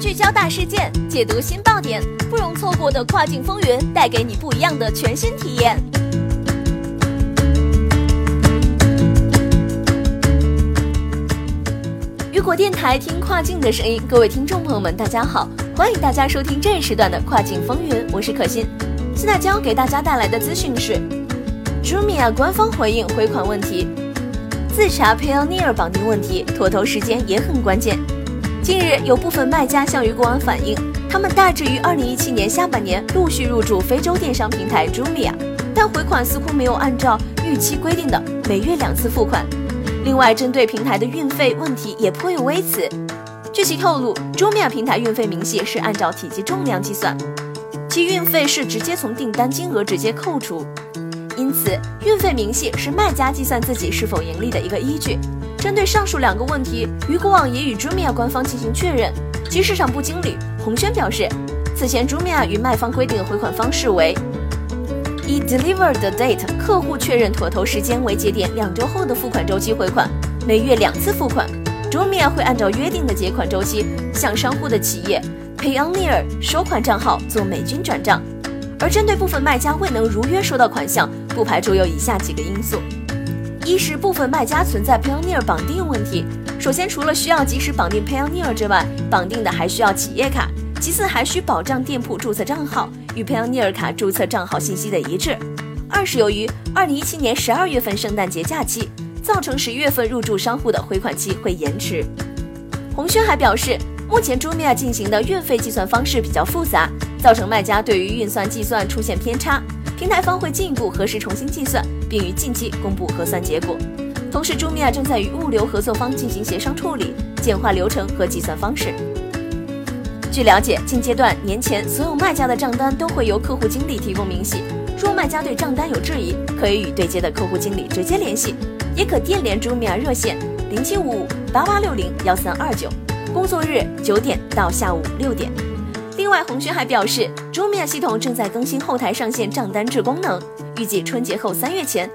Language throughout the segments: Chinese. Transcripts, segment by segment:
聚焦大事件，解读新爆点，不容错过的跨境风云，带给你不一样的全新体验。雨果电台听跨境的声音，各位听众朋友们，大家好，欢迎大家收听这一时段的跨境风云，我是可心。现在将给大家带来的资讯是，Jumia 官方回应回款问题，自查 Payoneer 绑定问题，妥投时间也很关键。近日，有部分卖家向于国安反映，他们大致于2017年下半年陆续入驻非洲电商平台 Jumia，但回款似乎没有按照预期规定的每月两次付款。另外，针对平台的运费问题也颇有微词。据其透露，Jumia 平台运费明细是按照体积重量计算，其运费是直接从订单金额直接扣除，因此运费明细是卖家计算自己是否盈利的一个依据。针对上述两个问题，鱼骨网也与 Jumia 官方进行确认。其市场部经理洪轩表示，此前 Jumia 与卖方规定的回款方式为。以 deliver the date（ 客户确认妥投时间为节点，两周后的付款周期回款，每月两次付款。Jumia 会按照约定的结款周期向商户的企业 Payoneer 收款账号做美金转账。而针对部分卖家未能如约收到款项，不排除有以下几个因素：一是部分卖家存在 Payoneer 绑定问题。首先，除了需要及时绑定 Payoneer 之外，绑定的还需要企业卡。其次，还需保障店铺注册账号与 Payoneer 卡注册账号信息的一致。二是由于2017年12月份圣诞节假期，造成十月份入驻商户的回款期会延迟。洪轩还表示，目前 Jumia 进行的运费计算方式比较复杂，造成卖家对于运算计算出现偏差，平台方会进一步核实重新计算，并于近期公布核算结果。同时，Jumia 正在与物流合作方进行协商处理，简化流程和计算方式。据了解，近阶段年前所有卖家的账单都会由客户经理提供明细。若卖家对账单有质疑，可以与对接的客户经理直接联系，也可电联 Jumia 热线零七五五八八六零幺三二九，工作日九点到下午六点。另外，红轩还表示，Jumia 系统正在更新后台上线账单制功能，预计春节后三月前，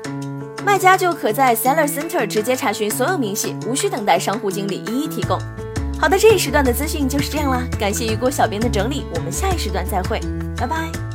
卖家就可在 Seller Center 直接查询所有明细，无需等待商户经理一一提供。好的，这一时段的资讯就是这样啦，感谢雨果小编的整理，我们下一时段再会，拜拜。